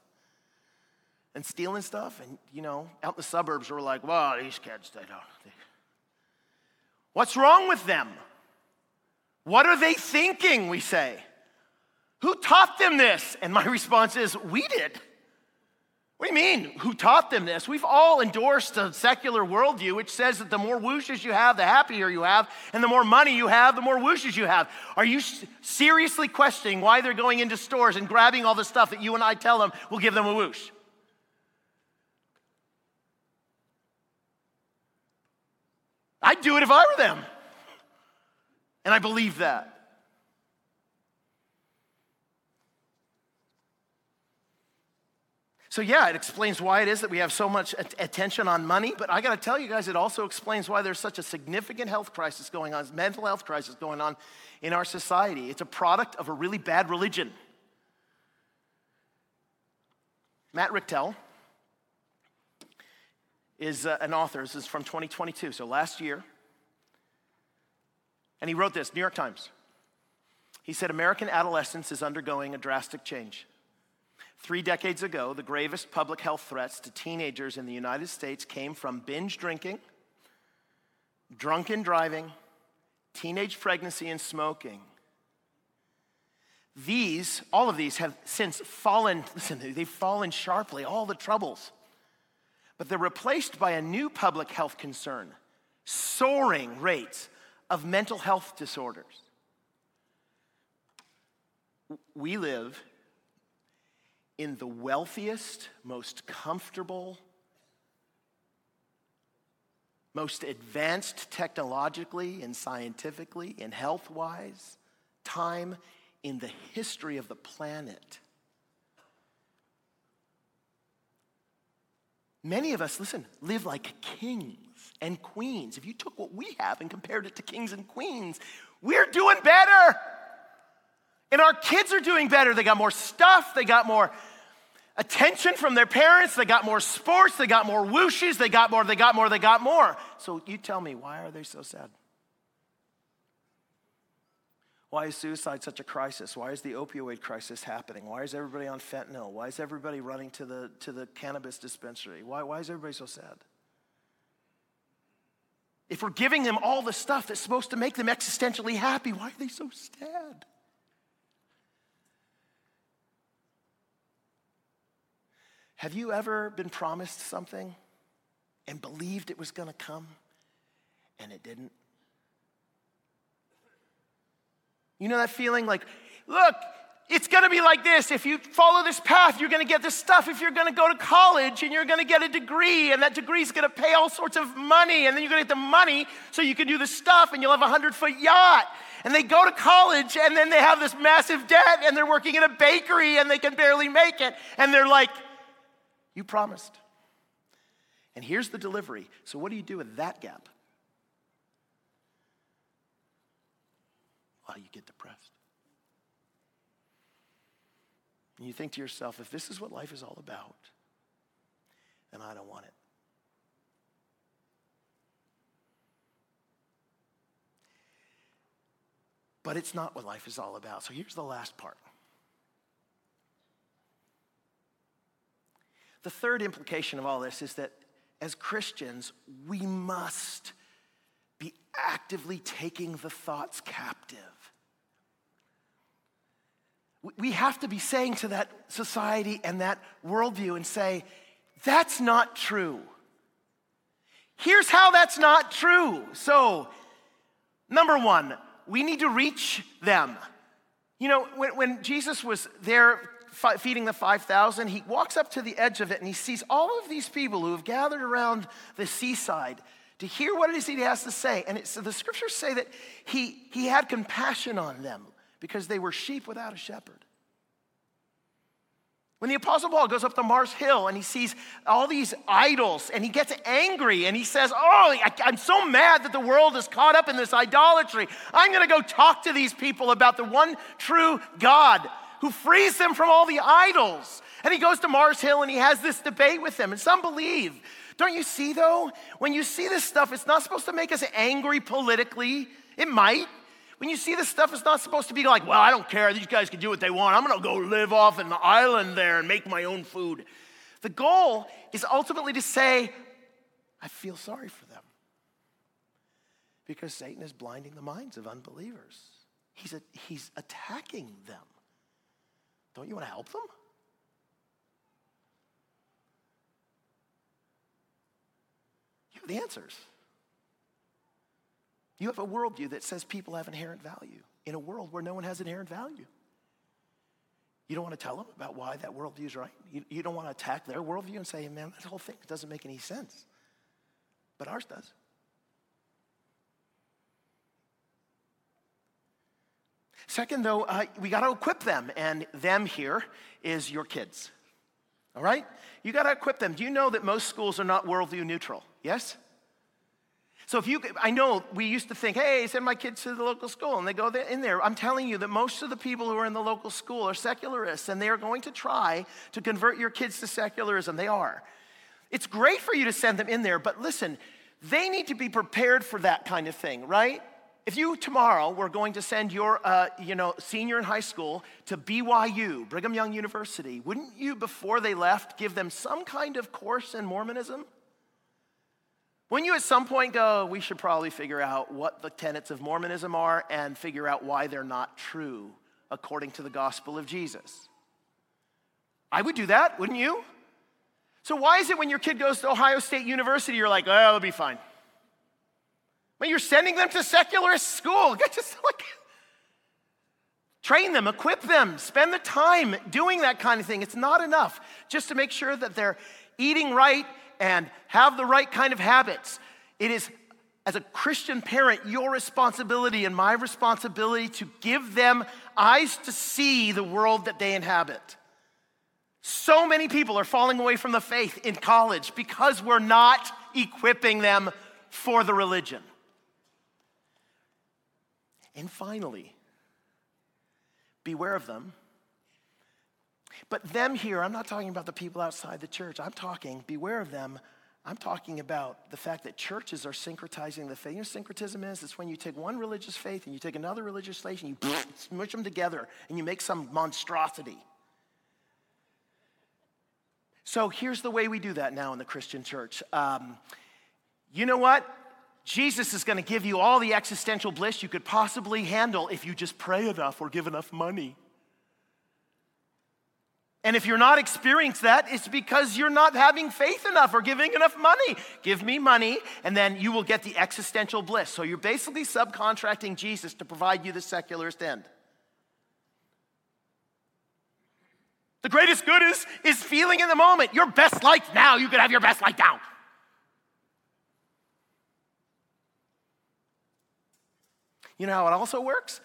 And stealing stuff? And, you know, out in the suburbs, we're like, well, these kids, they don't. They, What's wrong with them? What are they thinking? We say. Who taught them this? And my response is, we did. What do you mean? Who taught them this? We've all endorsed a secular worldview which says that the more whooshes you have, the happier you have, and the more money you have, the more whooshes you have. Are you seriously questioning why they're going into stores and grabbing all the stuff that you and I tell them will give them a whoosh? I'd do it if I were them. And I believe that. So, yeah, it explains why it is that we have so much attention on money, but I gotta tell you guys, it also explains why there's such a significant health crisis going on, mental health crisis going on in our society. It's a product of a really bad religion. Matt Richtel, is uh, an author. This is from 2022, so last year. And he wrote this New York Times. He said American adolescence is undergoing a drastic change. Three decades ago, the gravest public health threats to teenagers in the United States came from binge drinking, drunken driving, teenage pregnancy, and smoking. These, all of these have since fallen, listen, they've fallen sharply, all the troubles. But they're replaced by a new public health concern soaring rates of mental health disorders. We live in the wealthiest, most comfortable, most advanced technologically and scientifically and health wise time in the history of the planet. Many of us, listen, live like kings and queens. If you took what we have and compared it to kings and queens, we're doing better. And our kids are doing better. They got more stuff, they got more attention from their parents, they got more sports, they got more whooshes, they got more, they got more, they got more. So you tell me, why are they so sad? Why is suicide such a crisis? Why is the opioid crisis happening? Why is everybody on fentanyl? Why is everybody running to the, to the cannabis dispensary? Why, why is everybody so sad? If we're giving them all the stuff that's supposed to make them existentially happy, why are they so sad? Have you ever been promised something and believed it was going to come and it didn't? You know that feeling like, look, it's going to be like this. If you follow this path, you're going to get this stuff. If you're going to go to college and you're going to get a degree, and that degree is going to pay all sorts of money, and then you're going to get the money so you can do the stuff, and you'll have a hundred foot yacht. And they go to college, and then they have this massive debt, and they're working in a bakery, and they can barely make it. And they're like, You promised. And here's the delivery. So, what do you do with that gap? Well, you get depressed. And you think to yourself, if this is what life is all about, then I don't want it. But it's not what life is all about. So here's the last part. The third implication of all this is that as Christians, we must be actively taking the thoughts captive. We have to be saying to that society and that worldview and say, that's not true. Here's how that's not true. So, number one, we need to reach them. You know, when, when Jesus was there feeding the 5,000, he walks up to the edge of it and he sees all of these people who have gathered around the seaside to hear what it is he has to say. And the scriptures say that he, he had compassion on them because they were sheep without a shepherd. When the Apostle Paul goes up to Mars Hill and he sees all these idols and he gets angry and he says, Oh, I, am so mad that the world is caught up in this idolatry. I'm going to go talk to these people about the one true God who frees them from all the idols. And he goes to Mars Hill and he has this debate with them. And some believe. Don't you see, though? When you see this stuff, it's not supposed to make us angry politically. It might. When you see this stuff, it's not supposed to be like, well, I don't care. These guys can do what they want. I'm going to go live off in the island there and make my own food. The goal is ultimately to say, I feel sorry for them. Because Satan is blinding the minds of unbelievers. He's, a, he's attacking them. Don't you want to help them? You have the answers. You have a worldview that says people have inherent value in a world where no one has inherent value. You don't want to tell them about why that worldview is right. You, you don't want to attack their worldview and say, man, that whole thing doesn't make any sense. But ours does. Second, though, uh, we got to equip them, and them here is your kids. All right? You got to equip them. Do you know that most schools are not worldview neutral? Yes? So if you, I know we used to think, hey, send my kids to the local school, and they go in there. I'm telling you that most of the people who are in the local school are secularists, and they are going to try to convert your kids to secularism. They are. It's great for you to send them in there, but listen, they need to be prepared for that kind of thing, right? If you tomorrow were going to send your, uh, you know, senior in high school to BYU, Brigham Young University, wouldn't you, before they left, give them some kind of course in Mormonism? When you at some point go, we should probably figure out what the tenets of Mormonism are and figure out why they're not true according to the gospel of Jesus? I would do that, wouldn't you? So, why is it when your kid goes to Ohio State University, you're like, oh, it'll be fine? You're sending them to secularist school, just like, train them, equip them, spend the time doing that kind of thing. It's not enough just to make sure that they're eating right and have the right kind of habits. It is, as a Christian parent, your responsibility and my responsibility to give them eyes to see the world that they inhabit. So many people are falling away from the faith in college because we're not equipping them for the religion. And finally, beware of them. But them here, I'm not talking about the people outside the church. I'm talking, beware of them. I'm talking about the fact that churches are syncretizing the faith. You know syncretism is? It's when you take one religious faith and you take another religious faith and you smush them together and you make some monstrosity. So here's the way we do that now in the Christian church. Um, you know what? Jesus is going to give you all the existential bliss you could possibly handle if you just pray enough or give enough money. And if you're not experiencing that, it's because you're not having faith enough or giving enough money. Give me money, and then you will get the existential bliss. So you're basically subcontracting Jesus to provide you the secularist end. The greatest good is, is feeling in the moment. Your best life now, you could have your best life now. You know how it also works?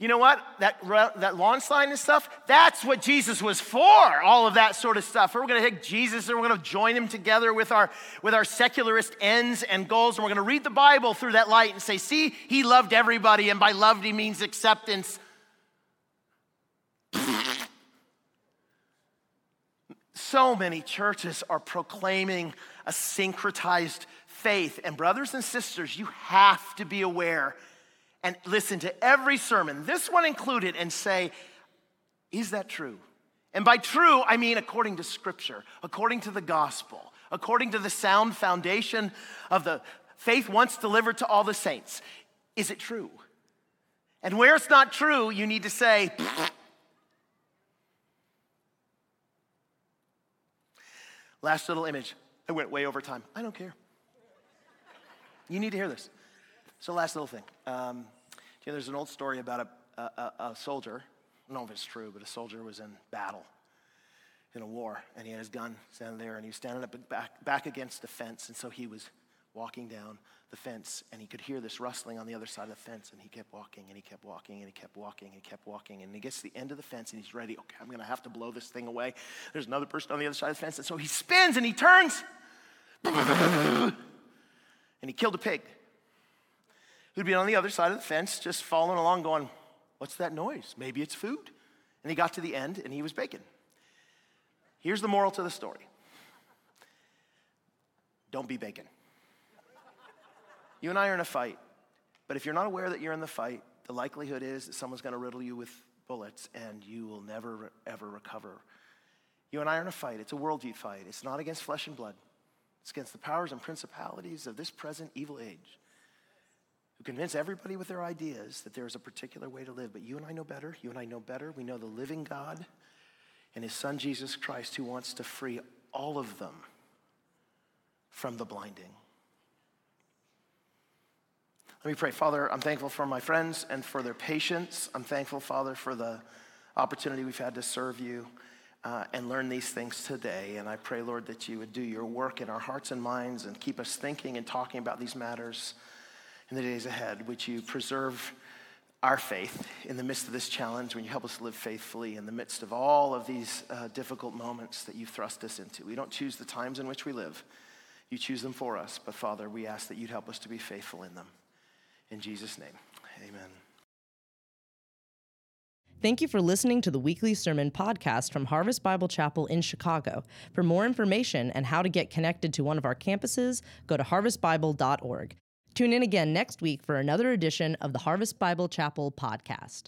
You know what? That, that lawn sign and stuff, that's what Jesus was for, all of that sort of stuff. We're going to take Jesus and we're going to join him together with our, with our secularist ends and goals, and we're going to read the Bible through that light and say, see, he loved everybody, and by loved he means acceptance. so many churches are proclaiming a syncretized faith. And, brothers and sisters, you have to be aware and listen to every sermon, this one included, and say, Is that true? And by true, I mean according to Scripture, according to the gospel, according to the sound foundation of the faith once delivered to all the saints. Is it true? And where it's not true, you need to say, Last little image. I went way over time. I don't care. You need to hear this. So, last little thing. Um, you know, there's an old story about a, a, a soldier. I don't know if it's true, but a soldier was in battle in a war, and he had his gun standing there, and he was standing up back, back against the fence, and so he was walking down the fence, and he could hear this rustling on the other side of the fence, and he kept walking, and he kept walking, and he kept walking, and he kept walking, and he gets to the end of the fence, and he's ready. Okay, I'm to have to blow this thing away. There's another person on the other side of the fence, and so he spins and he turns, and he killed a pig who'd been on the other side of the fence, just following along, going, What's that noise? Maybe it's food. And he got to the end and he was bacon. Here's the moral to the story don't be bacon. You and I are in a fight, but if you're not aware that you're in the fight, the likelihood is that someone's going to riddle you with bullets and you will never, ever recover. You and I are in a fight. It's a worldview fight. It's not against flesh and blood, it's against the powers and principalities of this present evil age who convince everybody with their ideas that there is a particular way to live. But you and I know better. You and I know better. We know the living God and his son Jesus Christ who wants to free all of them from the blinding. Let me pray. Father, I'm thankful for my friends and for their patience. I'm thankful, Father, for the opportunity we've had to serve you uh, and learn these things today. And I pray, Lord, that you would do your work in our hearts and minds and keep us thinking and talking about these matters in the days ahead. Would you preserve our faith in the midst of this challenge? When you help us live faithfully in the midst of all of these uh, difficult moments that you thrust us into? We don't choose the times in which we live, you choose them for us. But Father, we ask that you'd help us to be faithful in them. In Jesus' name, amen. Thank you for listening to the weekly sermon podcast from Harvest Bible Chapel in Chicago. For more information and how to get connected to one of our campuses, go to harvestbible.org. Tune in again next week for another edition of the Harvest Bible Chapel podcast.